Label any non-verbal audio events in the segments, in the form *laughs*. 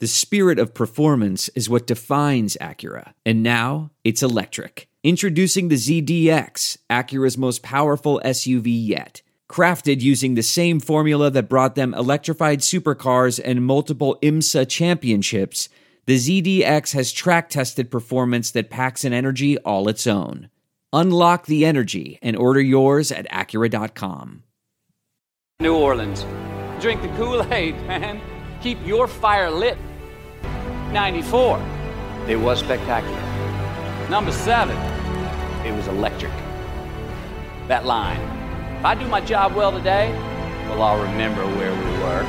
The spirit of performance is what defines Acura, and now it's electric. Introducing the ZDX, Acura's most powerful SUV yet. Crafted using the same formula that brought them electrified supercars and multiple IMSA championships, the ZDX has track tested performance that packs an energy all its own. Unlock the energy and order yours at Acura.com. New Orleans. Drink the Kool Aid, man. Keep your fire lit. 94. It was spectacular. Number seven. It was electric. That line. If I do my job well today, well, I'll remember where we were.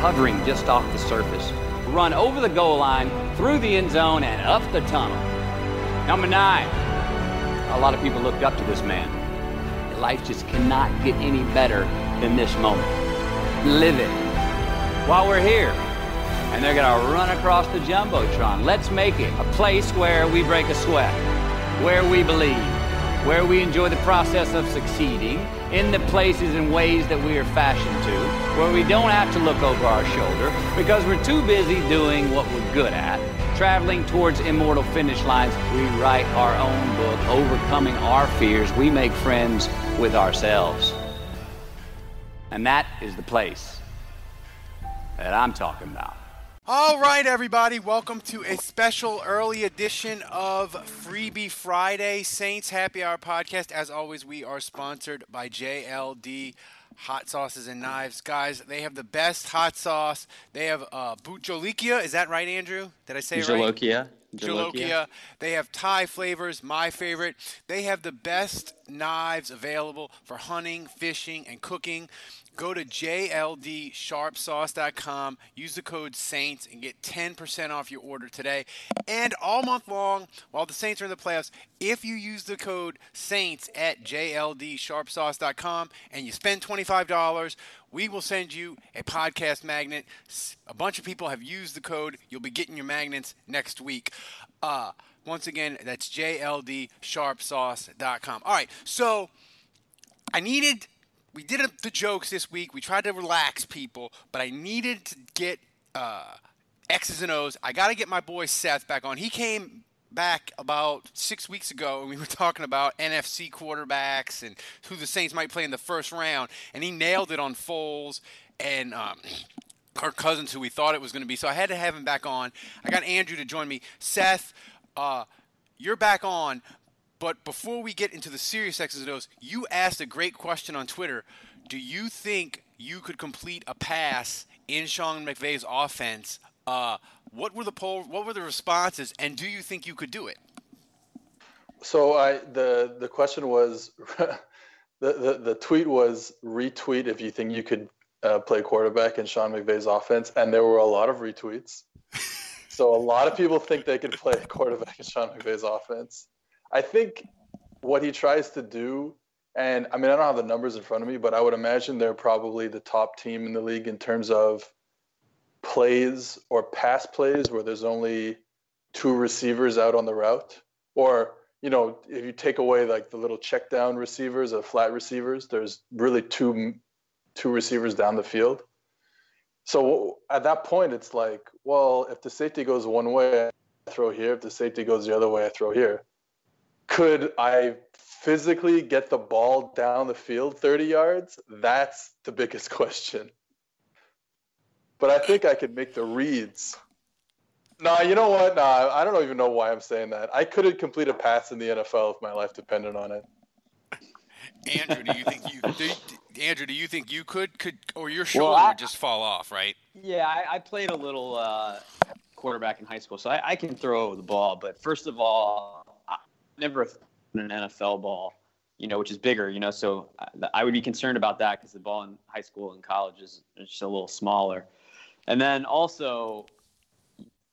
Hovering just off the surface. Run over the goal line, through the end zone, and up the tunnel. Number nine. A lot of people looked up to this man. Life just cannot get any better than this moment. Live it while we're here. And they're going to run across the Jumbotron. Let's make it a place where we break a sweat, where we believe, where we enjoy the process of succeeding, in the places and ways that we are fashioned to, where we don't have to look over our shoulder because we're too busy doing what we're good at. Traveling towards immortal finish lines, we write our own book, overcoming our fears. We make friends with ourselves. And that is the place that I'm talking about. All right, everybody, welcome to a special early edition of Freebie Friday Saints Happy Hour podcast. As always, we are sponsored by JLD Hot Sauces and Knives. Guys, they have the best hot sauce. They have uh. Is that right, Andrew? Did I say it right? Jolokia. Jolokia. They have Thai flavors, my favorite. They have the best knives available for hunting, fishing, and cooking. Go to jldsharpsauce.com, use the code SAINTS, and get 10% off your order today. And all month long, while the Saints are in the playoffs, if you use the code SAINTS at jldsharpsauce.com and you spend $25, we will send you a podcast magnet. A bunch of people have used the code. You'll be getting your magnets next week. Uh, once again, that's jldsharpsauce.com. All right, so I needed we did the jokes this week. We tried to relax people, but I needed to get uh, X's and O's. I got to get my boy Seth back on. He came back about six weeks ago, and we were talking about NFC quarterbacks and who the Saints might play in the first round, and he nailed it on Foles and. Um, Kirk Cousins, who we thought it was going to be. So I had to have him back on. I got Andrew to join me. Seth, uh, you're back on, but before we get into the serious X's and O's, you asked a great question on Twitter. Do you think you could complete a pass in Sean McVay's offense? Uh, what were the poll? What were the responses? And do you think you could do it? So I the the question was, *laughs* the, the the tweet was retweet if you think you could uh, play quarterback in Sean McVay's offense, and there were a lot of retweets. *laughs* so a lot of people think they could play quarterback in Sean McVay's offense. I think what he tries to do, and I mean, I don't have the numbers in front of me, but I would imagine they're probably the top team in the league in terms of plays or pass plays where there's only two receivers out on the route. Or, you know, if you take away like the little check down receivers or flat receivers, there's really two two receivers down the field. So at that point, it's like, well, if the safety goes one way, I throw here. If the safety goes the other way, I throw here could I physically get the ball down the field 30 yards? That's the biggest *laughs* question. But I think I could make the reads. Nah, you know what? Nah, I don't even know why I'm saying that. I couldn't complete a pass in the NFL if my life depended on it. Andrew, do you think you do, Andrew, do you think you could could or your shoulder well, I, would just fall off, right? Yeah, I, I played a little uh, quarterback in high school, so I, I, can throw the ball. But first of all, never an NFL ball, you know, which is bigger, you know. So I would be concerned about that because the ball in high school and college is just a little smaller. And then also,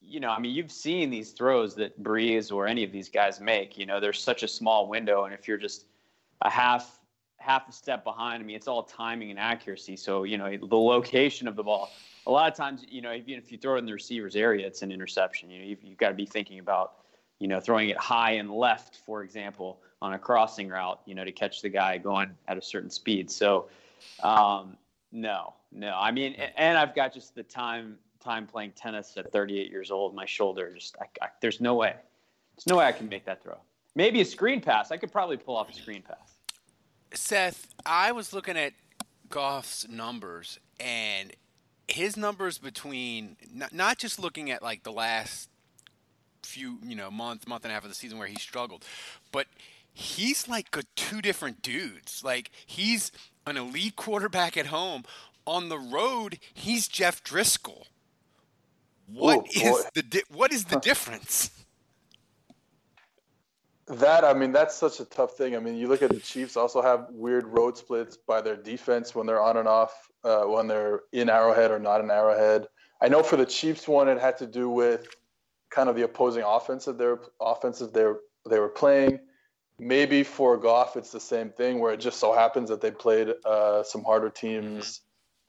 you know, I mean, you've seen these throws that Brees or any of these guys make. You know, there's such a small window, and if you're just a half half a step behind, I mean, it's all timing and accuracy. So you know, the location of the ball. A lot of times, you know, even if you throw it in the receiver's area, it's an interception. You know, you've, you've got to be thinking about you know, throwing it high and left, for example, on a crossing route, you know, to catch the guy going at a certain speed. So, um, no, no. I mean, and I've got just the time time playing tennis at 38 years old. My shoulder just, I, I, there's no way. There's no way I can make that throw. Maybe a screen pass. I could probably pull off a screen pass. Seth, I was looking at Goff's numbers, and his numbers between not, not just looking at like the last few, you know, month, month and a half of the season where he struggled, but he's like two different dudes. Like he's an elite quarterback at home. On the road, he's Jeff Driskel. What Ooh, is the di- what is the difference? That I mean, that's such a tough thing. I mean, you look at the Chiefs also have weird road splits by their defense when they're on and off, uh, when they're in Arrowhead or not in Arrowhead. I know for the Chiefs one, it had to do with kind of the opposing offensive their offensive they they were playing. Maybe for Goff, it's the same thing where it just so happens that they played uh, some harder teams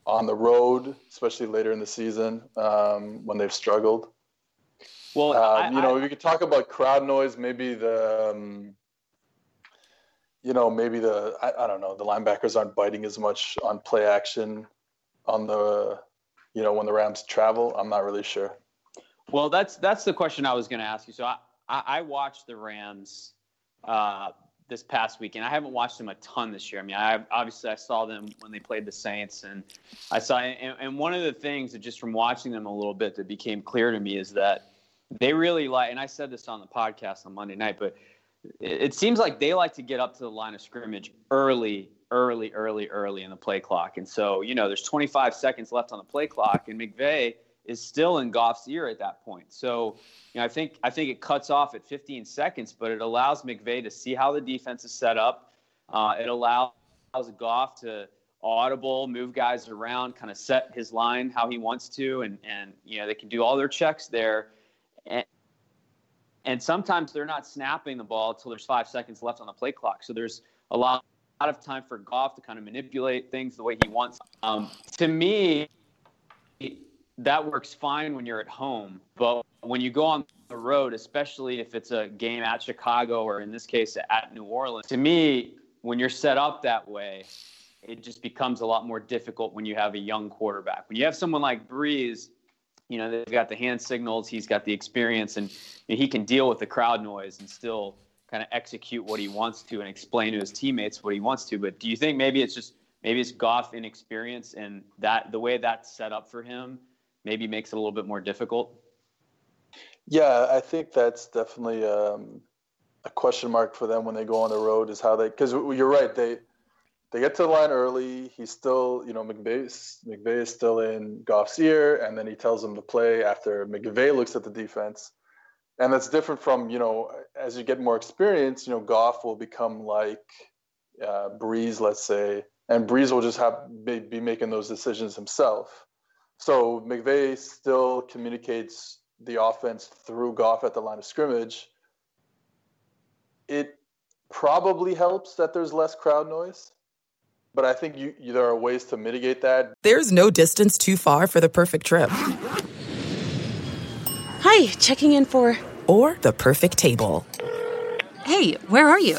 on the road, especially later in the season um, when they've struggled. Well, um, I, you know, I, we could talk about crowd noise. Maybe the, um, you know, maybe the I, I, don't know. The linebackers aren't biting as much on play action on the, you know, when the Rams travel. I'm not really sure. Well, that's that's the question I was going to ask you. So I I watched the Rams uh, this past weekend. I haven't watched them a ton this year. I mean, I obviously I saw them when they played the Saints, and I saw. And, and one of the things that just from watching them a little bit that became clear to me is that they really like, and I said this on the podcast on Monday night, but it, it seems like they like to get up to the line of scrimmage early, early, early, early in the play clock. And so, you know, there's 25 seconds left on the play clock, and McVay is still in Goff's ear at that point. So, you know, I think I think it cuts off at 15 seconds, but it allows McVay to see how the defense is set up. Uh, it allows Goff to audible, move guys around, kind of set his line how he wants to, and and you know they can do all their checks there. And, and sometimes they're not snapping the ball until there's five seconds left on the play clock. So there's a lot, lot of time for Goff to kind of manipulate things the way he wants. Um, to me, that works fine when you're at home, but when you go on the road, especially if it's a game at Chicago or in this case at New Orleans, to me, when you're set up that way, it just becomes a lot more difficult when you have a young quarterback. When you have someone like Brees you know, they've got the hand signals, he's got the experience, and he can deal with the crowd noise and still kind of execute what he wants to and explain to his teammates what he wants to. But do you think maybe it's just maybe it's Goff inexperience and that the way that's set up for him maybe makes it a little bit more difficult? Yeah, I think that's definitely um, a question mark for them when they go on the road is how they because you're right they they get to the line early. He's still, you know, McVay, is still in Goff's ear, and then he tells him to play after McVay looks at the defense. And that's different from, you know, as you get more experience, you know, Goff will become like uh, Brees, let's say, and Brees will just have be making those decisions himself. So McVay still communicates the offense through Goff at the line of scrimmage. It probably helps that there's less crowd noise but I think you, you, there are ways to mitigate that. There's no distance too far for the perfect trip. Hi, checking in for. Or the perfect table. Hey, where are you?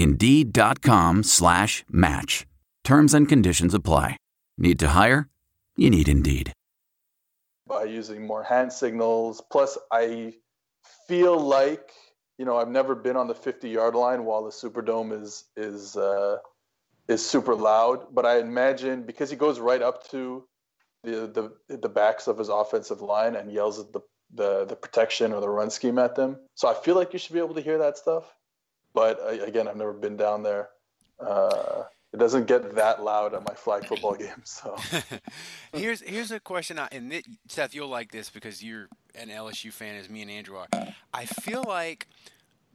Indeed.com slash match. Terms and conditions apply. Need to hire? You need Indeed. By using more hand signals. Plus, I feel like you know, I've never been on the 50 yard line while the Superdome is is uh, is super loud. But I imagine because he goes right up to the the the backs of his offensive line and yells at the the the protection or the run scheme at them. So I feel like you should be able to hear that stuff. But uh, again, I've never been down there. Uh, it doesn't get that loud at my flag football *laughs* games. So *laughs* here's here's a question, I, and it, Seth, you'll like this because you're an LSU fan, as me and Andrew are. I feel like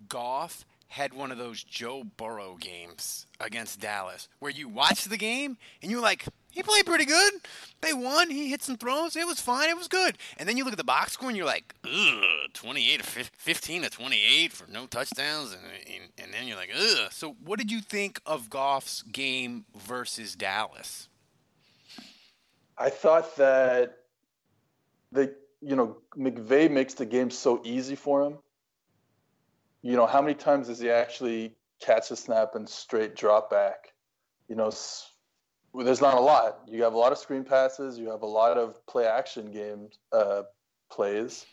Goff had one of those Joe Burrow games against Dallas where you watch the game and you're like, he played pretty good. They won. He hit some throws. It was fine. It was good. And then you look at the box score and you're like, ugh, 28 to 15 to 28 for no touchdowns. And, and, and then you're like, ugh. So what did you think of Goff's game versus Dallas? I thought that the you know McVay makes the game so easy for him you know, how many times does he actually catch a snap and straight drop back? You know, there's not a lot. You have a lot of screen passes. You have a lot of play action games uh, plays,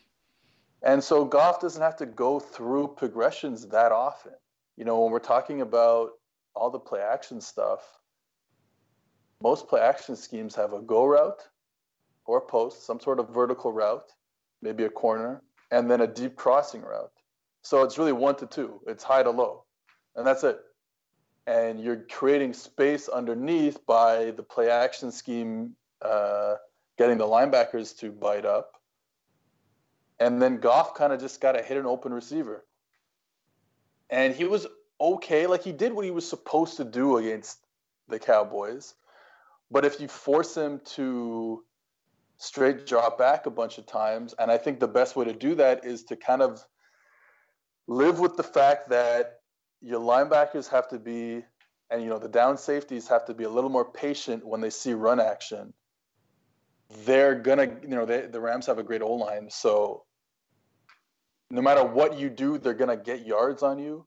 and so Goff doesn't have to go through progressions that often. You know, when we're talking about all the play action stuff, most play action schemes have a go route or post, some sort of vertical route, maybe a corner, and then a deep crossing route. So it's really one to two. It's high to low, and that's it. And you're creating space underneath by the play action scheme, uh, getting the linebackers to bite up. And then Goff kind of just got to hit an open receiver. And he was okay. Like he did what he was supposed to do against the Cowboys. But if you force him to straight drop back a bunch of times, and I think the best way to do that is to kind of live with the fact that your linebackers have to be, and you know the down safeties have to be a little more patient when they see run action. They're gonna, you know, they, the Rams have a great O line, so no matter what you do, they're gonna get yards on you.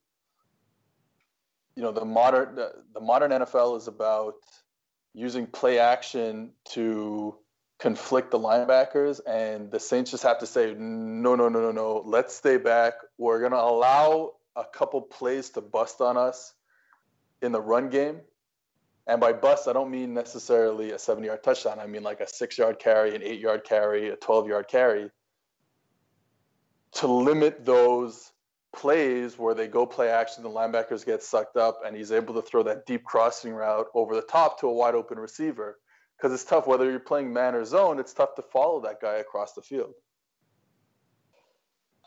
You know, the modern the, the modern NFL is about using play action to conflict the linebackers, and the Saints just have to say, no, no, no, no, no. Let's stay back. We're going to allow a couple plays to bust on us in the run game. And by bust, I don't mean necessarily a seven yard touchdown. I mean like a six yard carry, an eight yard carry, a 12 yard carry to limit those plays where they go play action, the linebackers get sucked up, and he's able to throw that deep crossing route over the top to a wide open receiver because it's tough whether you're playing man or zone. It's tough to follow that guy across the field.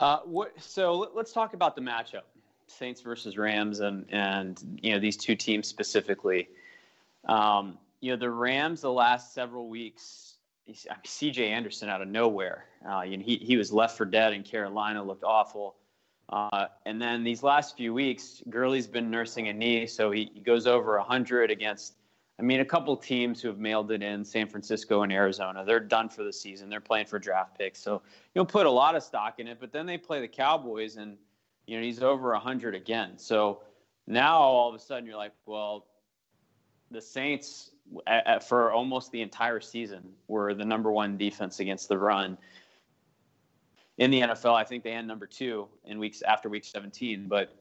Uh, what, so let's talk about the matchup, Saints versus Rams, and and you know these two teams specifically. Um, you know the Rams the last several weeks. I mean, C.J. Anderson out of nowhere. Uh, you know, he he was left for dead in Carolina, looked awful. Uh, and then these last few weeks, Gurley's been nursing a knee, so he, he goes over 100 against I mean, a couple teams who have mailed it in, San Francisco and Arizona, they're done for the season. They're playing for draft picks. So you'll put a lot of stock in it, but then they play the Cowboys and, you know, he's over 100 again. So now all of a sudden you're like, well, the Saints at, at, for almost the entire season were the number one defense against the run. In the NFL, I think they end number two in weeks after week 17. But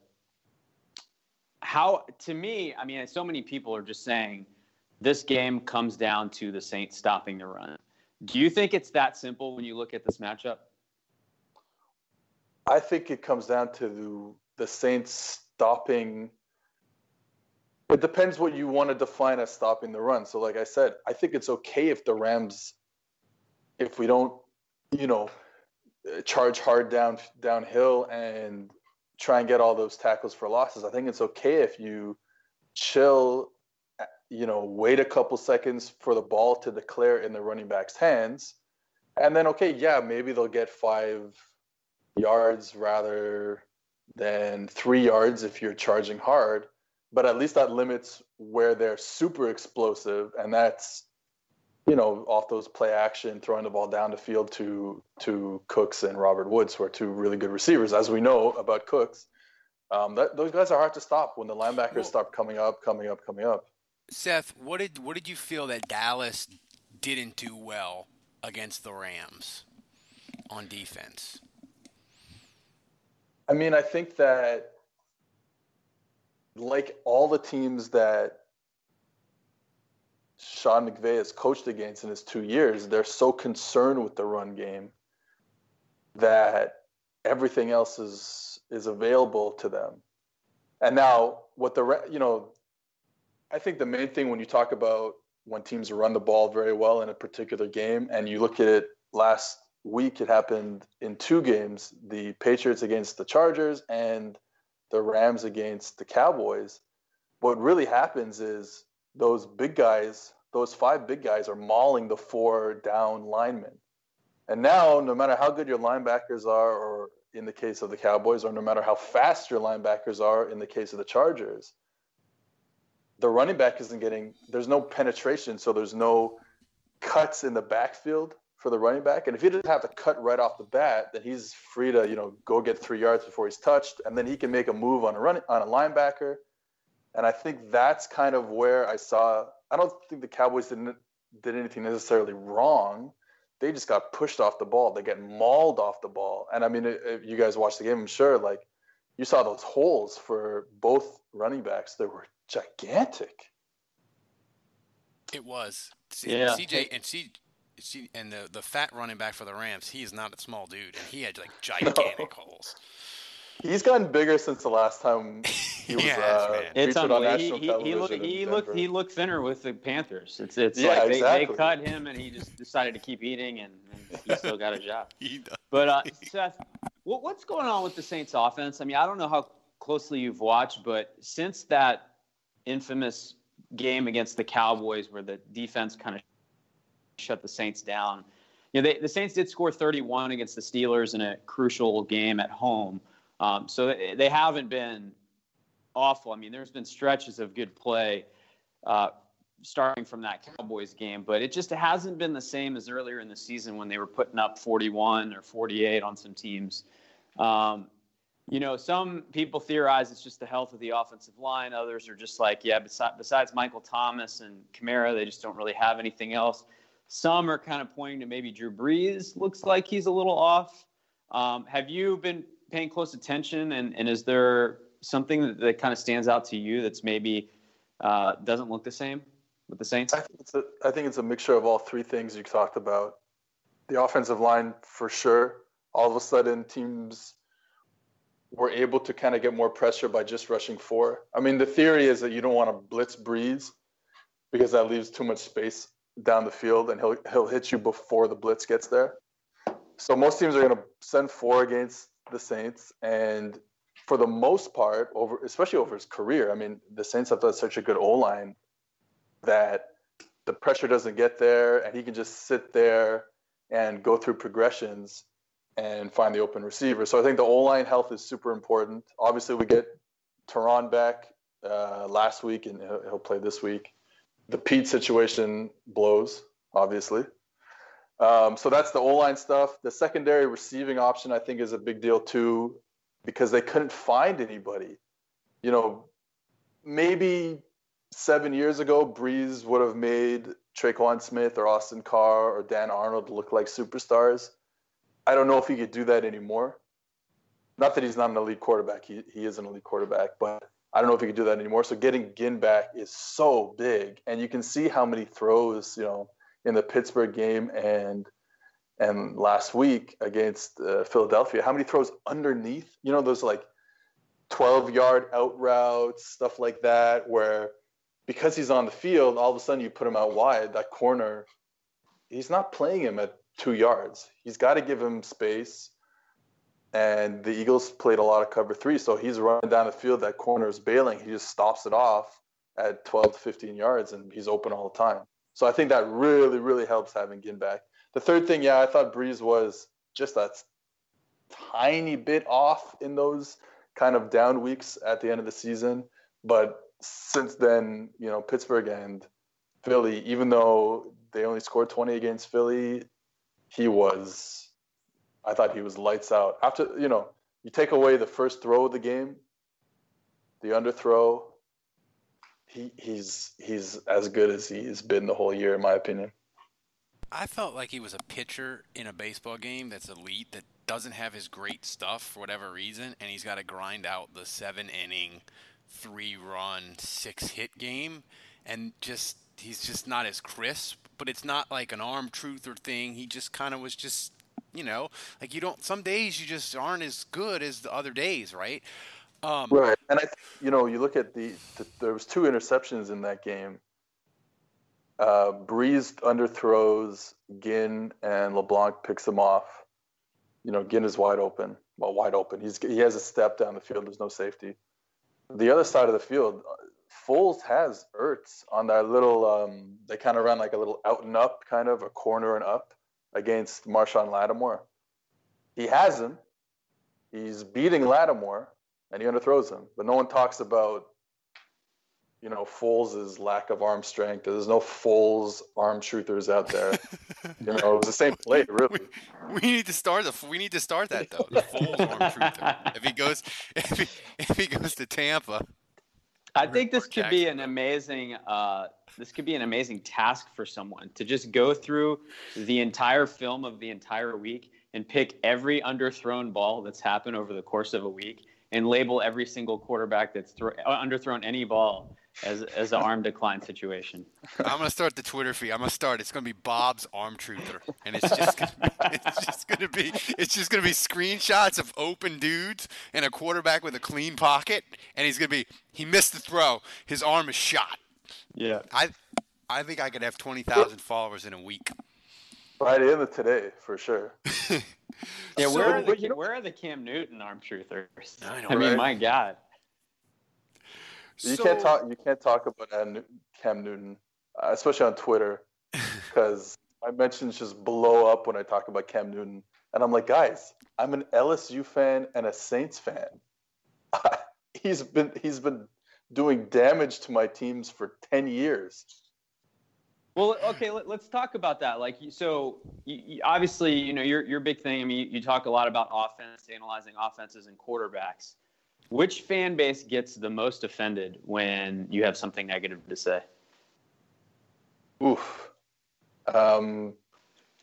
how, to me, I mean, so many people are just saying – this game comes down to the Saints stopping the run. Do you think it's that simple when you look at this matchup? I think it comes down to the Saints stopping. It depends what you want to define as stopping the run. So, like I said, I think it's okay if the Rams, if we don't, you know, charge hard down downhill and try and get all those tackles for losses. I think it's okay if you chill you know, wait a couple seconds for the ball to declare in the running back's hands. And then, okay, yeah, maybe they'll get five yards rather than three yards if you're charging hard. But at least that limits where they're super explosive. And that's, you know, off those play action, throwing the ball down the field to to Cooks and Robert Woods, who are two really good receivers, as we know about Cooks. Um, that, those guys are hard to stop when the linebackers well, start coming up, coming up, coming up. Seth, what did what did you feel that Dallas didn't do well against the Rams on defense? I mean, I think that like all the teams that Sean McVay has coached against in his two years, they're so concerned with the run game that everything else is is available to them. And now, what the you know, I think the main thing when you talk about when teams run the ball very well in a particular game, and you look at it last week, it happened in two games: the Patriots against the Chargers and the Rams against the Cowboys. What really happens is those big guys, those five big guys, are mauling the four down linemen. And now, no matter how good your linebackers are, or in the case of the Cowboys, or no matter how fast your linebackers are in the case of the Chargers, the running back isn't getting, there's no penetration, so there's no cuts in the backfield for the running back. And if he doesn't have to cut right off the bat, then he's free to, you know, go get three yards before he's touched, and then he can make a move on a run on a linebacker. And I think that's kind of where I saw. I don't think the Cowboys didn't did anything necessarily wrong. They just got pushed off the ball. They get mauled off the ball. And I mean, if you guys watched the game, I'm sure like you saw those holes for both running backs. They were gigantic. It was. Yeah. CJ and C, C and the the fat running back for the Rams. He is not a small dude, and he had like *laughs* gigantic no. holes. He's gotten bigger since the last time he *laughs* was Yes, uh, man. It's on national He, he, he looked he looked he looked thinner with the Panthers. It's it's Yeah, like they, exactly. they cut him and he just decided to keep eating and, and he still got a job. *laughs* He does. But uh, Seth, what, what's going on with the Saints offense? I mean, I don't know how closely you've watched, but since that infamous game against the Cowboys where the defense kind of shut the Saints down, you know, they, the Saints did score 31 against the Steelers in a crucial game at home. Um, so they, haven't been awful. I mean, there's been stretches of good play uh, starting from that Cowboys game, but it just hasn't been the same as earlier in the season when they were putting up 41 or 48 on some teams. Um, you know, some people theorize it's just the health of the offensive line. Others are just like, yeah, besides, besides Michael Thomas and Kamara, they just don't really have anything else. Some are kind of pointing to maybe Drew Brees looks like he's a little off. Um, have you been paying close attention, and, and is there something that, that kind of stands out to you that's maybe uh, doesn't look the same with the Saints? I think, it's a, I think it's a mixture of all three things you talked about. The offensive line, for sure. All of a sudden, teams were able to kind of get more pressure by just rushing four. I mean, the theory is that you don't want to blitz Brees because that leaves too much space down the field, and he'll he'll hit you before the blitz gets there. So most teams are going to send four against the Saints, and for the most part, over especially over his career, I mean, the Saints have done such a good O line that the pressure doesn't get there, and he can just sit there and go through progressions and find the open receiver. So I think the O line health is super important. Obviously, we get Terron back uh, last week, and he'll, he'll play this week. The Peat situation blows, obviously. Um, so that's the O line stuff. The secondary receiving option, I think, is a big deal too, because they couldn't find anybody. You know, maybe seven years ago, Brees would have made Tre'Quan Smith or Austin Carr or Dan Arnold look like superstars. I don't know if he could do that anymore. Not that he's not an elite quarterback; he he is an elite quarterback, but I don't know if he could do that anymore. So getting Ginn back is so big, and you can see how many throws, you know, in the Pittsburgh game and and last week against uh, Philadelphia, how many throws underneath? You know, those like 12 yard out routes, stuff like that, where because he's on the field, all of a sudden you put him out wide, that corner, he's not playing him at two yards. He's got to give him space. And the Eagles played a lot of cover three, so he's running down the field. That corner is bailing. He just stops it off at 12 to 15 yards, and he's open all the time. So I think that really, really helps having Ginn back. The third thing, yeah, I thought Brees was just a tiny bit off in those kind of down weeks at the end of the season. But since then, you know, Pittsburgh and Philly, even though they only scored 20 against Philly, he was, I thought he was lights out. After, you know, you take away the first throw of the game, the underthrow, he, he's he's as good as he's been the whole year, in my opinion. I felt like he was a pitcher in a baseball game that's elite that doesn't have his great stuff for whatever reason, and he's got to grind out the seven inning, three run, six hit game, and just he's just not as crisp. But it's not like an arm truther thing. He just kind of was just, you know, like you don't. Some days you just aren't as good as the other days, right? Um, right, and I, you know, you look at the, the there was two interceptions in that game. Uh, Brees underthrows Ginn, and LeBlanc picks him off. You know, Ginn is wide open. Well, wide open. He's he has a step down the field. There's no safety. The other side of the field, Foles has Ertz on that little. Um, they kind of run like a little out and up, kind of a corner and up against Marshon Lattimore. He has him. He's beating Lattimore, and he underthrows him. But no one talks about, you know, Foles' lack of arm strength. There's no Foles arm truthers out there. *laughs* you know, it was the same play, really. We need to start the. We need to start that though. The Foles arm *laughs* truther. If he goes, if he, if he goes to Tampa. I think this could be an amazing. Uh, this could be an amazing task for someone to just go through the entire film of the entire week and pick every underthrown ball that's happened over the course of a week and label every single quarterback that's thro- uh, underthrown any ball as as an arm decline situation. I'm gonna start the Twitter feed. I'm gonna start. It's gonna be Bob's arm truther, and it's just gonna be, *laughs* it's just gonna be it's just gonna be screenshots of open dudes and a quarterback with a clean pocket, and he's gonna be he missed the throw. His arm is shot. Yeah. I I think I could have twenty thousand followers in a week. By the end of today, for sure. *laughs* Yeah, So- where, are the, you know- where are the Cam Newton arm truthers? I know, I mean, right? my God. You So- can't talk. You can't talk about Cam Newton- Cam Newton, uh, especially on Twitter, *laughs* because my mentions just blow up when I talk about Cam Newton, and I'm like, guys, I'm an LSU fan and a Saints fan. *laughs* he's been he's been doing damage to my teams for ten years. Well, okay, let, us talk about that. Like, so you, you, obviously, you know, your your big thing. I mean, you, you talk a lot about offense, analyzing offenses and quarterbacks. Which fan base gets the most offended when you have something negative to say? Oof. Um,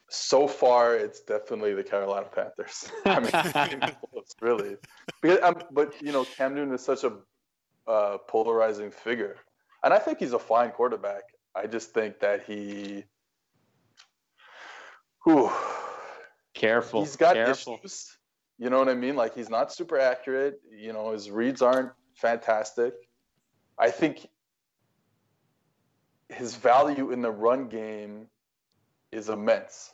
so far, it's definitely the Carolina Panthers. *laughs* I mean, it's not even close, really. Because, um, but you know, Cam Newton is such a uh, polarizing figure, and I think he's a fine quarterback. I just think that he, whew, Careful. he's got careful. issues. You know what I mean? Like he's not super accurate. You know, his reads aren't fantastic. I think his value in the run game is immense.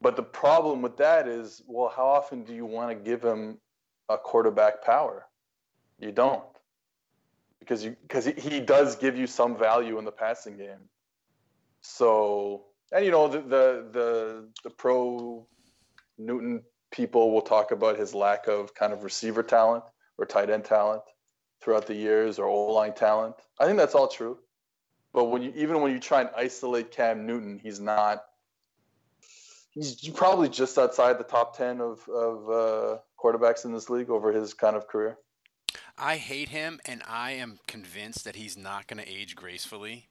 But the problem with that is, well, how often do you want to give him a quarterback power? You don't, because you because he, he does give you some value in the passing game. So, and you know the the the, the pro Newton people will talk about his lack of kind of receiver talent or tight end talent throughout the years or O line talent. I think that's all true. But when you even when you try and isolate Cam Newton, he's not. He's probably just outside the top ten of of uh, quarterbacks in this league over his kind of career. I hate him, and I am convinced that he's not going to age gracefully.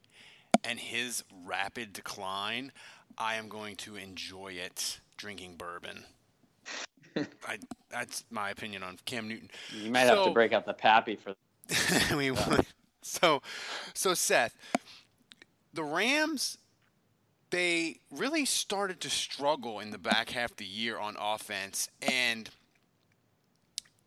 And his rapid decline, I am going to enjoy it drinking bourbon. *laughs* I, that's my opinion on Cam Newton. You might have to break out the pappy for. *laughs* we. So, so Seth, the Rams, they really started to struggle in the back half of the year on offense, and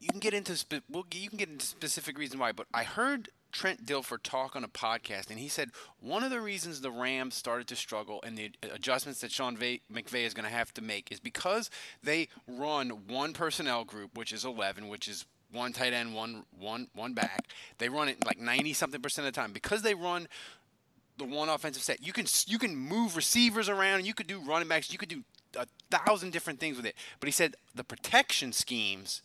you can get into spe- well, you can get into specific reason why. But I heard Trent Dilfer talk on a podcast, and he said one of the reasons the Rams started to struggle and the adjustments that Sean Va- McVay is going to have to make is because they run one personnel group, which is 11, which is one tight end, one one one back. They run it like 90 something percent of the time because they run the one offensive set. You can you can move receivers around. You could do running backs. You could do a thousand different things with it. But he said the protection schemes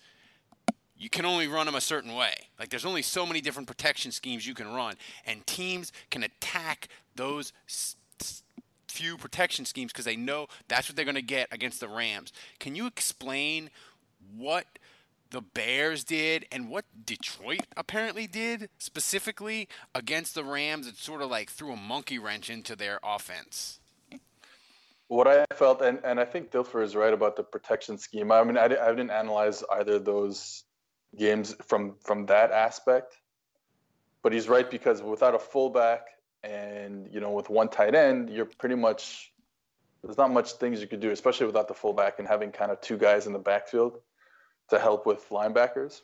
you can only run them a certain way. Like there's only so many different protection schemes you can run, and teams can attack those s- s- few protection schemes because they know that's what they're going to get against the Rams. Can you explain what the Bears did and what Detroit apparently did specifically against the Rams? It sort of like threw a monkey wrench into their offense. What I felt, and, and I think Dilfer is right about the protection scheme. I mean, I, I didn't analyze either of those games from from that aspect, but he's right because without a fullback and you know with one tight end, you're pretty much there's not much things you could do, especially without the fullback and having kind of two guys in the backfield to help with linebackers.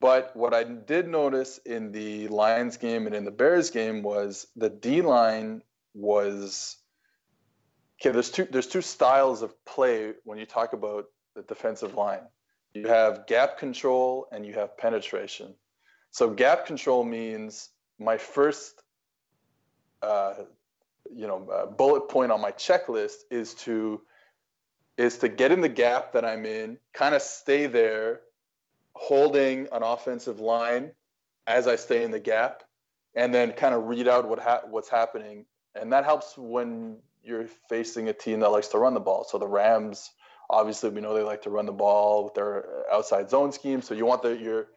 But what I did notice in the Lions game and in the Bears game was the D line was okay. There's two there's two styles of play when you talk about the defensive line. You have gap control and you have penetration. So gap control means my first, uh, you know, uh, bullet point on my checklist is to is to get in the gap that I'm in, kind of stay there holding an offensive line as I stay in the gap, and then kind of read out what ha- what's happening, and that helps when you're facing a team that likes to run the ball. So the Rams, obviously, we know they like to run the ball with their outside zone scheme. So you want the, your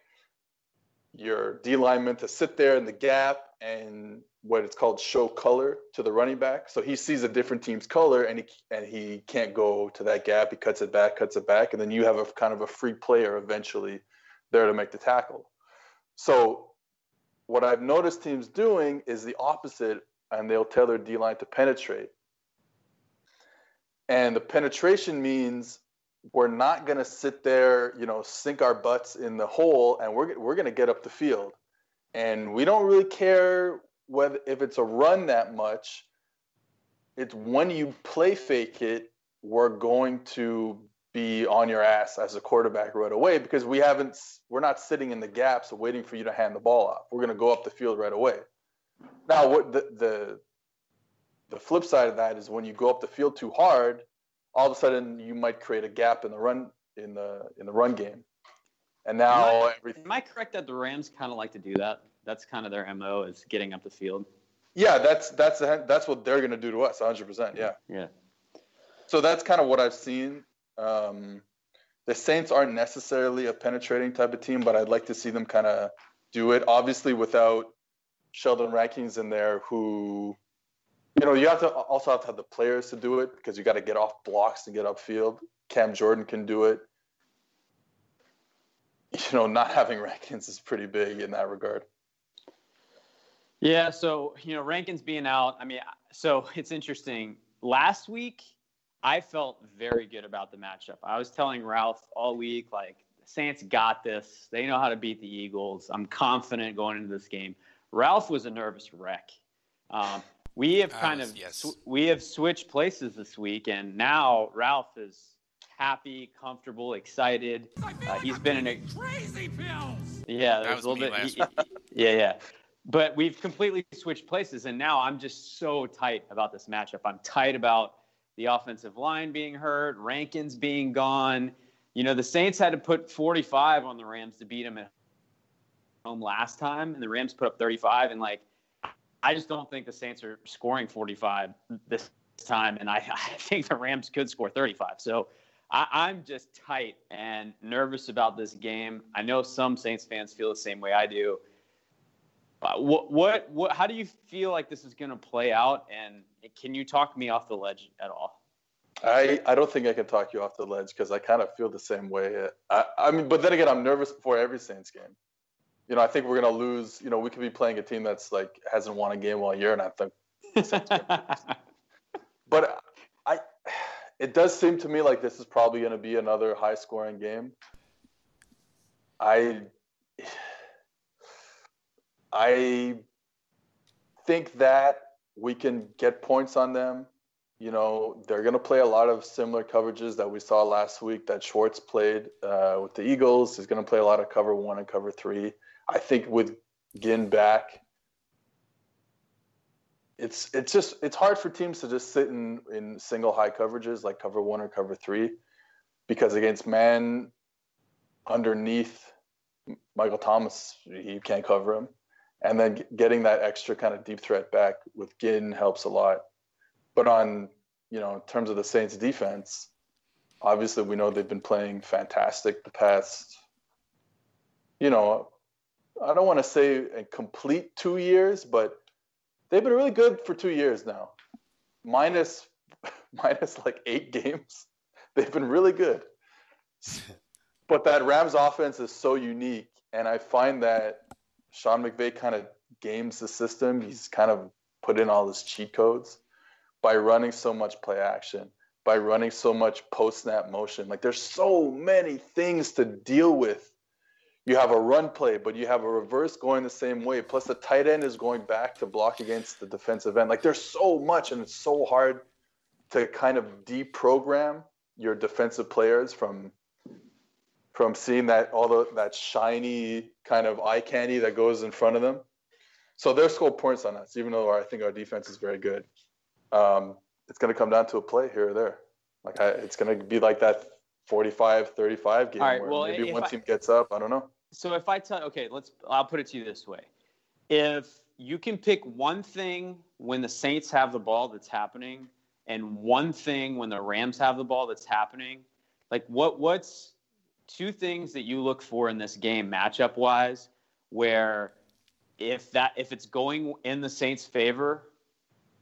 your D lineman to sit there in the gap and what it's called show color to the running back. So he sees a different team's color and he and he can't go to that gap. He cuts it back, cuts it back, and then you have a kind of a free player eventually there to make the tackle. So what I've noticed teams doing is the opposite, and they'll tell their D line to penetrate. And the penetration means we're not going to sit there, you know, sink our butts in the hole, and we're we're going to get up the field. And we don't really care whether if it's a run that much. It's when you play fake it, we're going to be on your ass as a quarterback right away because we haven't we're not sitting in the gaps waiting for you to hand the ball off. We're going to go up the field right away. Now, what the the the flip side of that is when you go up the field too hard, all of a sudden you might create a gap in the run in the in the run game. And now am I, everything. Am I correct that the Rams kind of like to do that? That's kind of their mo is getting up the field. Yeah, that's that's that's what they're going to do to us, 100%. Yeah. Yeah. So that's kind of what I've seen. Um, the Saints aren't necessarily a penetrating type of team, but I'd like to see them kind of do it. Obviously, without Sheldon Rankins in there, who, you know, you have to also have to have the players to do it because you got to get off blocks and get upfield. Cam Jordan can do it. You know, not having Rankins is pretty big in that regard. Yeah, so you know, Rankins being out. I mean, so it's interesting. Last week, I felt very good about the matchup. I was telling Ralph all week, like, Saints got this. They know how to beat the Eagles. I'm confident going into this game. Ralph was a nervous wreck. Um, we have kind was, of yes. sw- we have switched places this week, and now Ralph is happy, comfortable, excited. Uh, he's been in a crazy pills. yeah, That there's was a little bit. he- he- yeah, yeah. But we've completely switched places, and now I'm just so tight about this matchup. I'm tight about the offensive line being hurt, Rankins being gone. You know, the Saints had to put 45 on the Rams to beat them at home last time, and the Rams put up 35. And like, I just don't think the Saints are scoring 45 this time, and I, *laughs* I think the Rams could score 35. So I, I'm just tight and nervous about this game. I know some Saints fans feel the same way I do. Uh, what, what, what, how do you feel like this is going to play out? And can you talk me off the ledge at all? I, I don't think I can talk you off the ledge because I kind of feel the same way. I, I mean, but then again, I'm nervous before every Saints game. You know, I think we're gonna lose. You know, we could be playing a team that's like hasn't won a game all year, and I think. *laughs* But I, it does seem to me like this is probably going to be another high-scoring game. I, I think that we can get points on them. You know, they're going to play a lot of similar coverages that we saw last week that Schwartz played uh, with the Eagles. He's going to play a lot of cover one and cover three. I think with Ginn back, it's it's just it's hard for teams to just sit in in single high coverages like cover one or cover three, because against man underneath Michael Thomas, you can't cover him, and then getting that extra kind of deep threat back with Ginn helps a lot. But on you know in terms of the Saints defense, obviously we know they've been playing fantastic the past. You know, I don't want to say a complete two years, but they've been really good for two years now. Minus *laughs* minus like eight games. *laughs* They've been really good. *laughs* But that Rams offense is so unique, and I find that Sean McVay kind of games the system. He's kind of put in all his cheat codes by running so much play action, by running so much post snap motion. Like there's so many things to deal with. You have a run play, but you have a reverse going the same way. Plus the tight end is going back to block against the defensive end. Like there's so much, and it's so hard to kind of deprogram your defensive players from from seeing that all the that shiny kind of eye candy that goes in front of them. So they're points on us, even though I think our defense is very good. Um, it's going to come down to a play here or there. Like I, it's going to be like that 45-35 game right, where well, maybe one I, team gets up. I don't know. So if I tell, okay, let's. I'll put it to you this way: if you can pick one thing when the Saints have the ball that's happening, and one thing when the Rams have the ball that's happening, like what what's two things that you look for in this game matchup wise, where if that if it's going in the Saints' favor,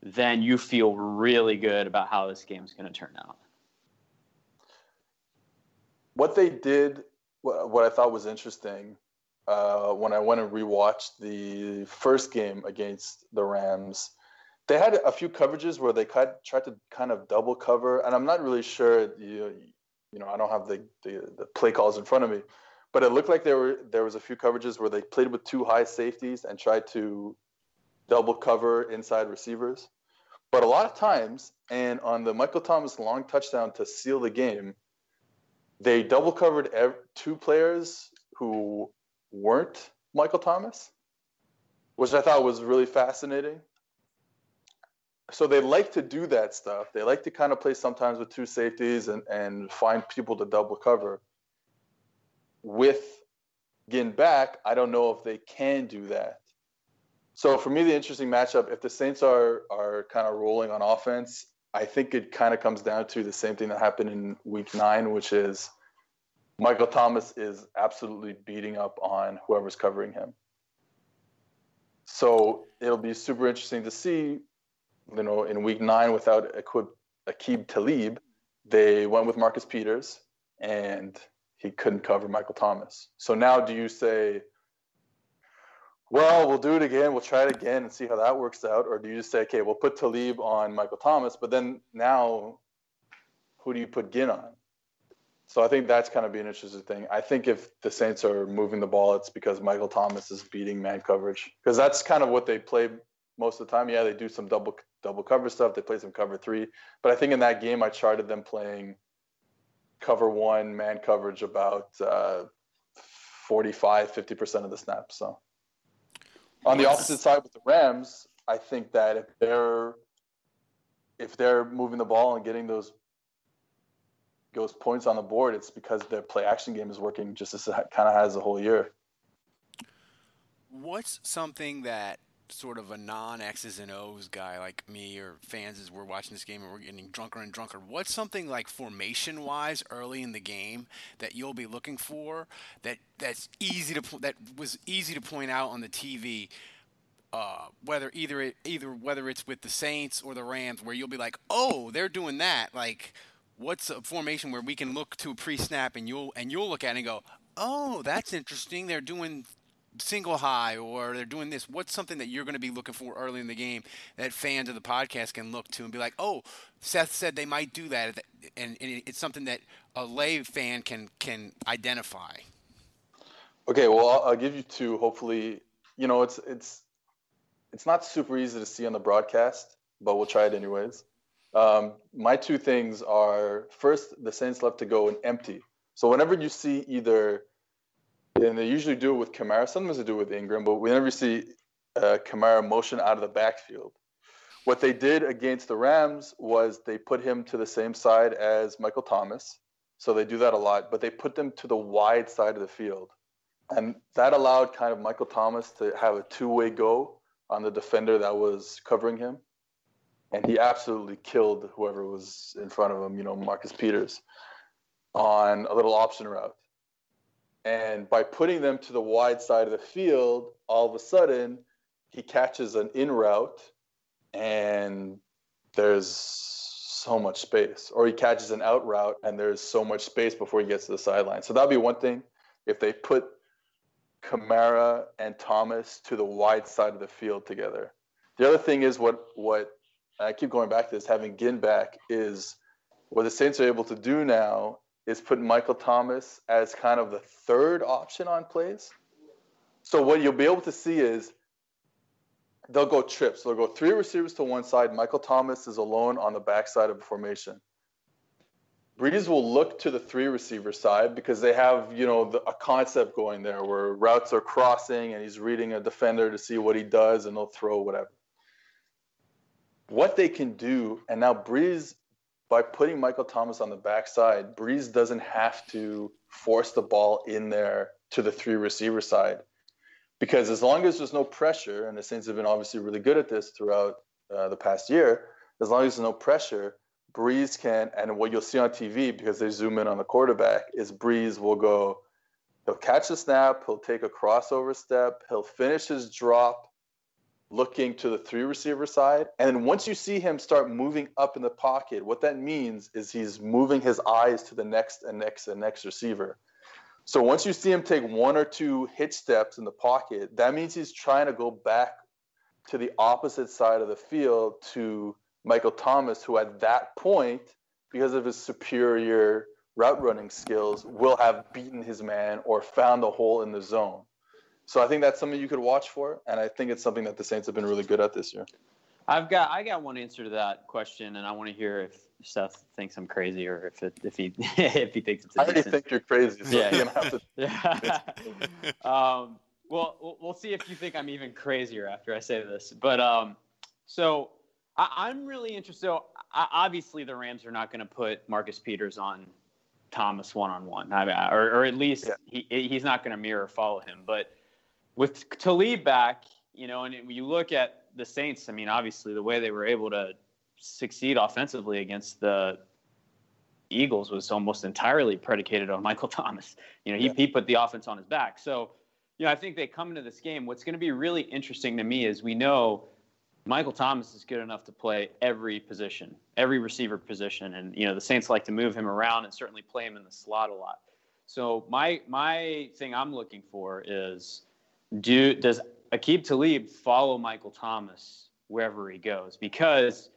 then you feel really good about how this game's going to turn out. What they did, what I thought was interesting, uh, when I went and rewatched the first game against the Rams, they had a few coverages where they tried to kind of double cover, and I'm not really sure. You, you know, I don't have the, the, the play calls in front of me, but it looked like there were there was a few coverages where they played with two high safeties and tried to double cover inside receivers. But a lot of times, and on the Michael Thomas long touchdown to seal the game, they double covered two players who weren't Michael Thomas, which I thought was really fascinating. So they like to do that stuff. They like to kind of play sometimes with two safeties and, and find people to double cover. With Ginn back, I don't know if they can do that. So for me, the interesting matchup, if the Saints are are kind of rolling on offense, I think it kind of comes down to the same thing that happened in Week Nine, which is Michael Thomas is absolutely beating up on whoever's covering him. So it'll be super interesting to see. You know, in Week Nine, without Aqib Talib, they went with Marcus Peters, and he couldn't cover Michael Thomas. So now, do you say? Well, we'll do it again. We'll try it again and see how that works out. Or do you just say, okay, we'll put Talib on Michael Thomas, but then now who do you put Ginn on? So I think that's kind of be an interesting thing. I think if the Saints are moving the ball, it's because Michael Thomas is beating man coverage because that's kind of what they play most of the time. Yeah, they do some double double cover stuff. They play some cover three, but I think in that game I charted them playing cover one man coverage about uh, 45, 50 percent of the snaps. So. On the opposite side with the Rams, I think that if they're if they're moving the ball and getting those those points on the board, it's because their play action game is working just as it kind of has the whole year. What's something that sort of a non X's and O's guy like me or fans as we're watching this game and we're getting drunker and drunker, what's something like formation wise early in the game that you'll be looking for that that's easy to that was easy to point out on the TV? Uh, whether either it, either whether it's with the Saints or the Rams, where you'll be like, oh, they're doing that. Like, what's a formation where we can look to a pre-snap and you'll and you'll look at it and go, oh, that's interesting. They're doing single high or they're doing this what's something that you're going to be looking for early in the game that fans of the podcast can look to and be like oh seth said they might do that and, it's something that a lay fan can can identify? Okay well I'll, give you two hopefully. You know it's it's it's not super easy to see on the broadcast but we'll try it anyways. Um, my two things are first the saints love to go and empty. So whenever you see either and they usually do it with Kamara. Sometimes they do it with Ingram, but whenever you see uh, Kamara motion out of the backfield, what they did against the Rams was they put him to the same side as Michael Thomas. So they do that a lot, but they put them to the wide side of the field. And that allowed kind of Michael Thomas to have a two way go on the defender that was covering him. And he absolutely killed whoever was in front of him, you know, Marcus Peters, on a little option route. And by putting them to the wide side of the field, all of a sudden he catches an in route and there's so much space. Or he catches an out route and there's so much space before he gets to the sideline. So that'd be one thing. If they put Kamara and Thomas to the wide side of the field together. The other thing is what what I keep going back to this having Ginn back is what the Saints are able to do now is put Michael Thomas as kind of the third option on plays. So what you'll be able to see is they'll go trips. They'll go three receivers to one side. Michael Thomas is alone on the backside of the formation. Brees will look to the three receiver side because they have, you know, the, a concept going there where routes are crossing and he's reading a defender to see what he does and they'll throw whatever. What they can do, and now Brees, by putting Michael Thomas on the backside, Brees doesn't have to force the ball in there to the three receiver side. Because as long as there's no pressure, and the Saints have been obviously really good at this throughout uh, the past year, as long as there's no pressure, Brees can, and what you'll see on TV because they zoom in on the quarterback is Brees will go, he'll catch the snap, he'll take a crossover step, he'll finish his drop looking to the three receiver side. And then once you see him start moving up in the pocket, what that means is he's moving his eyes to the next and next and next receiver. So once you see him take one or two hitch steps in the pocket, that means he's trying to go back to the opposite side of the field to Michael Thomas, who at that point, because of his superior route running skills, will have beaten his man or found a hole in the zone. So I think that's something you could watch for, and I think it's something that the Saints have been really good at this year. I've got I got one answer to that question, and I want to hear if Seth thinks I'm crazy or if it, if he *laughs* if he thinks it's. I already think you're crazy. So *laughs* yeah. To... *laughs* yeah. um, well, we'll see if you think I'm even crazier after I say this. But um, so I, am really interested. So obviously, the Rams are not going to put Marcus Peters on Thomas one on one, or or at least yeah. he he's not going to mirror follow him. But with Talib back, you know, and you look at the Saints, I mean, obviously the way they were able to succeed offensively against the Eagles was almost entirely predicated on Michael *laughs* Thomas. You know, he, yeah. he put the offense on his back. So, you know, I think they come into this game. What's going to be really interesting to me is we know Michael Thomas is good enough to play every position, every receiver position, and you know the Saints like to move him around and certainly play him in the slot a lot. So my my thing I'm looking for is do does Aqib Talib follow Michael Thomas wherever he goes? Because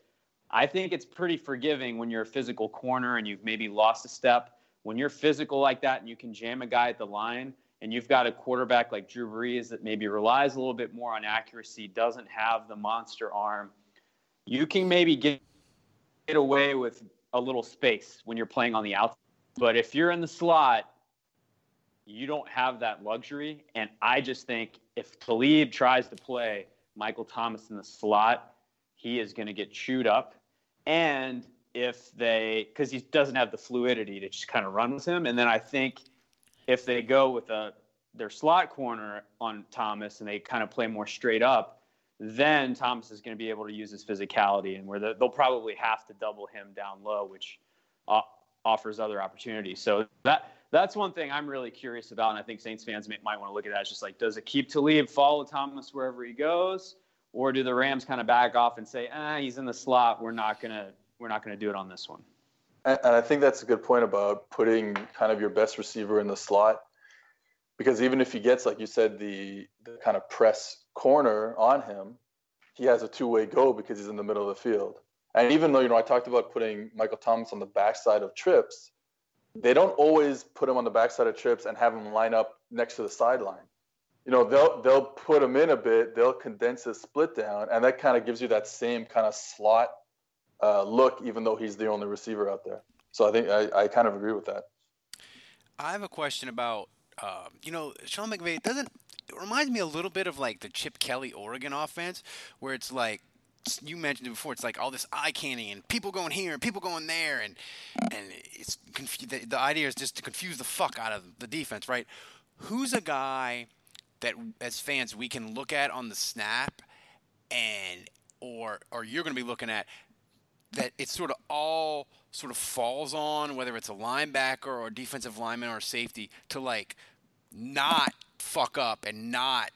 I think it's pretty forgiving when you're a physical corner and you've maybe lost a step. When you're physical like that and you can jam a guy at the line, and you've got a quarterback like Drew Brees that maybe relies a little bit more on accuracy, doesn't have the monster arm, you can maybe get, get away with a little space when you're playing on the outside. But if you're in the slot, you don't have that luxury. And I just think if Talib tries to play Michael Thomas in the slot, he is going to get chewed up. And if they, because he doesn't have the fluidity to just kind of run with him. And then I think if they go with a their slot corner on Thomas and they kind of play more straight up, then Thomas is going to be able to use his physicality and where the, they'll probably have to double him down low, which uh, offers other opportunities. So that that's one thing I'm really curious about, and I think Saints fans may, might want to look at that. It's just like, does Aqib Talib follow Thomas wherever he goes, or do the Rams kind of back off and say, ah, he's in the slot, we're not gonna we're not gonna do it on this one. And, and I think that's a good point about putting kind of your best receiver in the slot, because even if he gets, like you said, the the kind of press corner on him, he has a two way go because he's in the middle of the field. And even though you know I talked about putting Michael Thomas on the backside of trips they don't always put him on the backside of trips and have him line up next to the sideline. You know, they'll they'll put him in a bit, they'll condense his split down, and that kind of gives you that same kind of slot uh, look, even though he's the only receiver out there. So I think I, I kind of agree with that. I have a question about, uh, you know, Sean McVay doesn't. It reminds me a little bit of like the Chip Kelly Oregon offense, where it's like you mentioned it before. It's like all this eye candy and people going here and people going there, and and it's the, the idea is just to confuse the fuck out of the defense, right? Who's a guy that as fans we can look at on the snap, and or or you're going to be looking at that it's sort of all sort of falls on whether it's a linebacker or a defensive lineman or safety to like not fuck up and not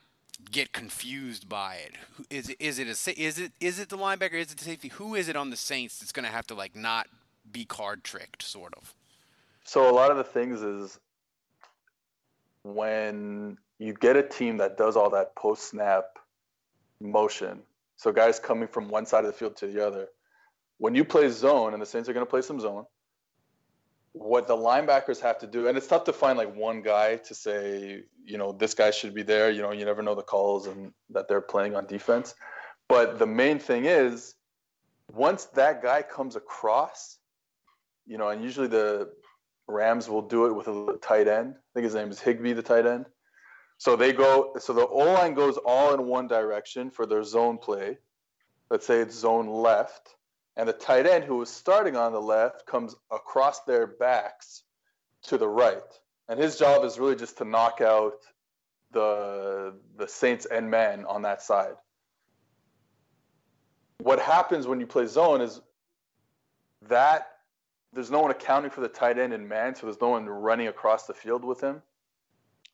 get confused by it. Is it is it a is it is it the linebacker? Is it the safety? Who is it on the Saints that's going to have to like not be card tricked, sort of? So a lot of the things is when you get a team that does all that post snap motion. So guys coming from one side of the field to the other. When you play zone, and the Saints are going to play some zone, what the linebackers have to do, and it's tough to find like one guy to say, you know, this guy should be there. You know, you never know the calls and that they're playing on defense. But the main thing is, once that guy comes across, you know, and usually the Rams will do it with a tight end. I think his name is Higbee, the tight end. So they go, so the O line goes all in one direction for their zone play. Let's say it's zone left. And the tight end who was starting on the left comes across their backs to the right. And his job is really just to knock out the the Saints end man on that side. What happens when you play zone is that there's no one accounting for the tight end and man, so there's no one running across the field with him.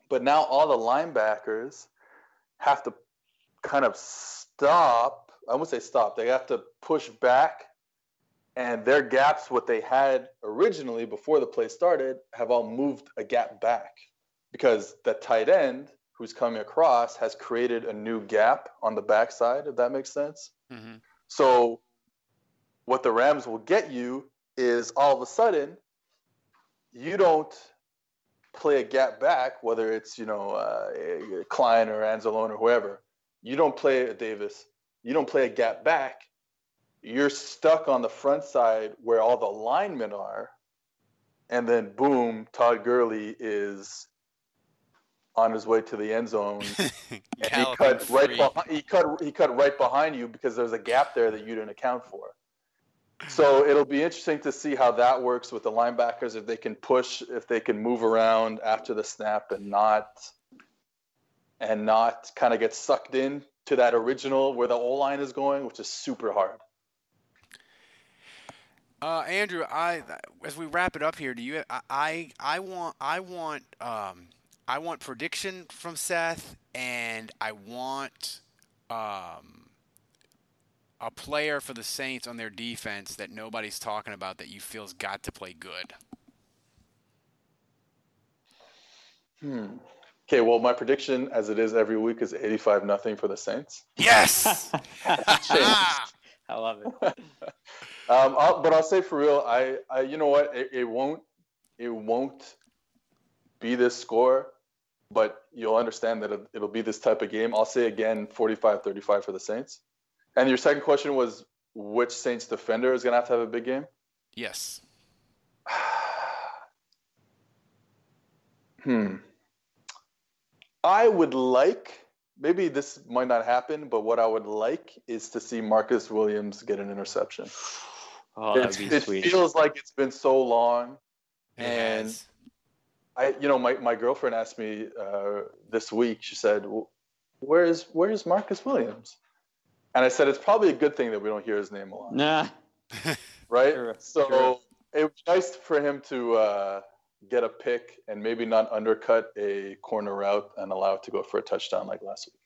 But now all the linebackers have to kind of stop. I won't say stop. They have to push back, and their gaps, what they had originally before the play started, have all moved a gap back because the tight end who's coming across has created a new gap on the backside. If that makes sense. Mm-hmm. So, what the Rams will get you is all of a sudden you don't play a gap back, whether it's you know uh, Klein or Anzalone or whoever. You don't play a Davis. You don't play a gap back. You're stuck on the front side where all the linemen are, and then boom, Todd Gurley is on his way to the end zone. *laughs* and he cut right behind, he cut he cut right behind you because there's a gap there that you didn't account for. So it'll be interesting to see how that works with the linebackers if they can push, if they can move around after the snap and not and not kind of get sucked in to that original where the O line is going, which is super hard. Uh, Andrew, I as we wrap it up here, do you? I I, I want I want um, I want prediction from Seth, and I want um, a player for the Saints on their defense that nobody's talking about that you feel's got to play good? Hmm. Okay, well, my prediction, as it is every week, is 85 nothing for the Saints. Yes! *laughs* *laughs* I love it. *laughs* um, I'll, but I'll say for real, I, I you know what, it, it won't, it won't be this score, but you'll understand that it, it'll be this type of game. I'll say again, 45-35 for the Saints. And your second question was which Saints defender is going to have to have a big game? Yes. *sighs* hmm. I would like, maybe this might not happen, but what I would like is to see Marcus Williams get an interception. Oh, that'd be it sweet. feels like it's been so long. and Yes. I, you know, my, my girlfriend asked me uh, this week, she said, "Well, where's, where's Marcus Williams? And I said, it's probably a good thing that we don't hear his name a lot. Nah. *laughs* right? Sure, so sure. it was nice for him to uh, get a pick and maybe not undercut a corner route and allow it to go for a touchdown like last week.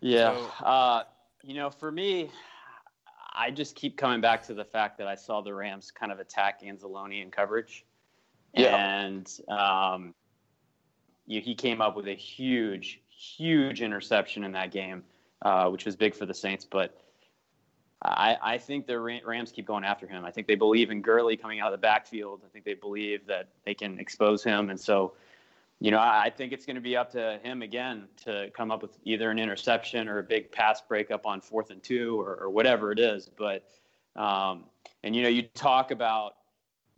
Yeah. So- uh, you know, for me, I just keep coming back to the fact that I saw the Rams kind of attack Anzalone in coverage. Yeah. And um, you, he came up with a huge, huge interception in that game, uh, which was big for the Saints. But I, I think the Rams keep going after him. I think they believe in Gurley coming out of the backfield. I think they believe that they can expose him. And so, you know, I, think it's going to be up to him again to come up with either an interception or a big pass breakup on fourth and two or, or whatever it is. But, um, and, you know, you talk about,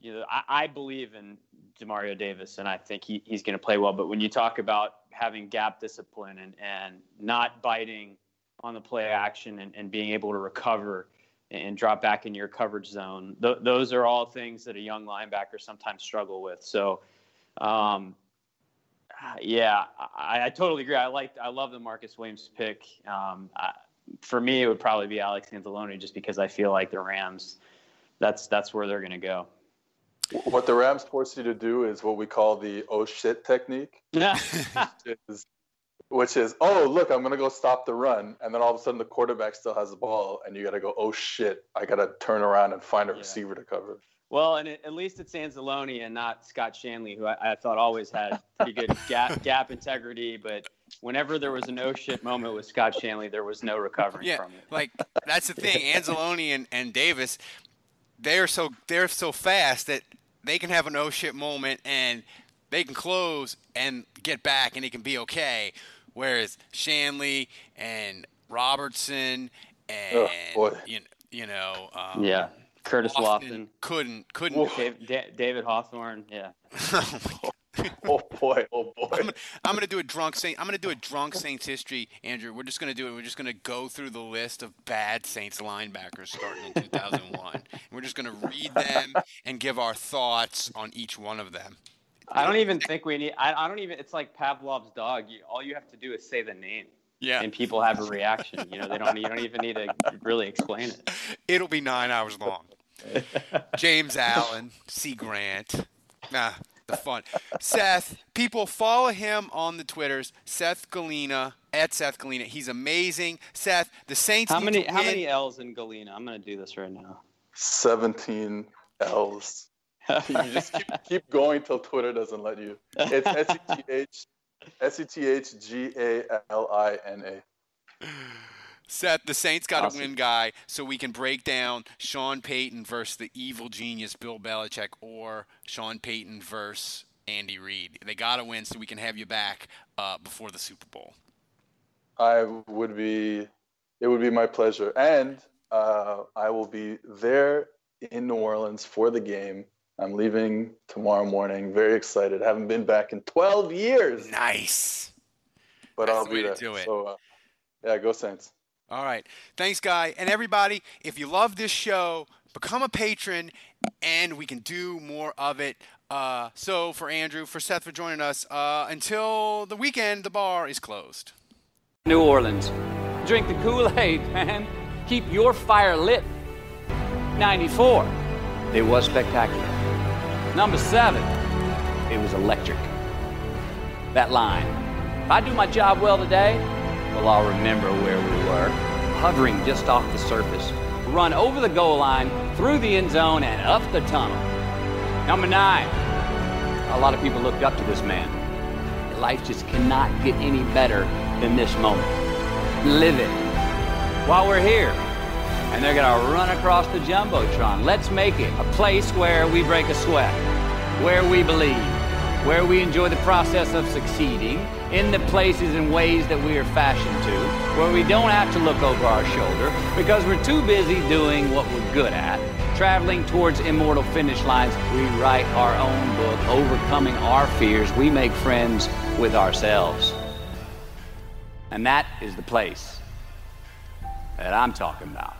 you know, I, I believe in Demario Davis and I think he, he's going to play well. But when you talk about having gap discipline and, and not biting on the play action and, and being able to recover and drop back in your coverage zone, th- those are all things that a young linebacker sometimes struggle with. So, um, yeah, I, I totally agree. I like, I love the Marcus Williams pick. Um, I, for me, it would probably be Alex Anzalone just because I feel like the Rams, that's that's where they're going to go. What the Rams force you to do is what we call the oh shit technique, Yeah, *laughs* which is, which is oh, look, I'm going to go stop the run. And then all of a sudden the quarterback still has the ball and you got to go, oh shit, I got to turn around and find a Yeah. receiver to cover. Well, and it, at least it's Anzalone and not Scott Shanle, who I, I thought always had pretty good *laughs* gap, gap integrity. But whenever there was a no shit moment with Scott Shanle, there was no recovering yeah, from it. like that's the thing. *laughs* Anzalone and, and Davis, they're so they're so fast that they can have a no shit moment and they can close and get back and it can be okay. Whereas Shanle and Robertson and Oh, boy. you, you know um, Yeah, Curtis Lofton Lofton, couldn't couldn't. Dave, Da- David Hawthorne. Yeah, *laughs* oh, oh boy, oh boy. I'm gonna, I'm gonna do a drunk Saint. I'm gonna do a drunk Saints history, Andrew. We're just gonna do it. We're just gonna go through the list of bad Saints linebackers starting in 2001. *laughs* and we're just gonna read them and give our thoughts on each one of them. I don't even think we need. I, I don't even. It's like Pavlov's dog. You, all you have to do is say the name, Yeah, and people have a reaction. You know, they don't. You don't even need to really explain it. *laughs* it'll be nine hours long. *laughs* James Allen, C. Grant. Nah, the fun. Seth, people follow him on the Twitters. Seth Galina at Seth Galina. He's amazing. Seth, the Saints. How many? How many L's in Galina? I'm gonna do this right now. 17 L's. *laughs* You just keep, keep going till Twitter doesn't let you. It's S E T H S E T H G A L I N A. Seth, the Saints got to Awesome. win, guy, so we can break down Sean Payton versus the evil genius Bill Belichick or Sean Payton versus Andy Reid. They got to win so we can have you back uh, before the Super Bowl. I would be, it would be my pleasure, and uh, I will be there in New Orleans for the game. I'm leaving tomorrow morning. Very excited. Haven't been back in 12 years, Nice. but That's I'll the be way to there. do it. So, uh, yeah, go Saints. All right. Thanks, Guy. And everybody, if you love this show, become a patron and we can do more of it. Uh, so, for Andrew, for Seth, for joining us, uh, until the weekend, the bar is closed. New Orleans. Drink the Kool Aid, *laughs* man. Keep your fire lit. 94. It was spectacular. Number seven. It was electric. That line. If I do my job well today, well, I'll remember where we were. Hovering just off the surface. Run over the goal line, through the end zone, and up the tunnel. Number nine. A lot of people looked up to this man. Life just cannot get any better than this moment. Live it while we're here. And they're going to run across the Jumbotron. Let's make it a place where we break a sweat, where we believe, where we enjoy the process of succeeding, in the places and ways that we are fashioned to, where we don't have to look over our shoulder because we're too busy doing what we're good at. Traveling towards immortal finish lines, we write our own book, overcoming our fears. We make friends with ourselves. And that is the place that I'm talking about.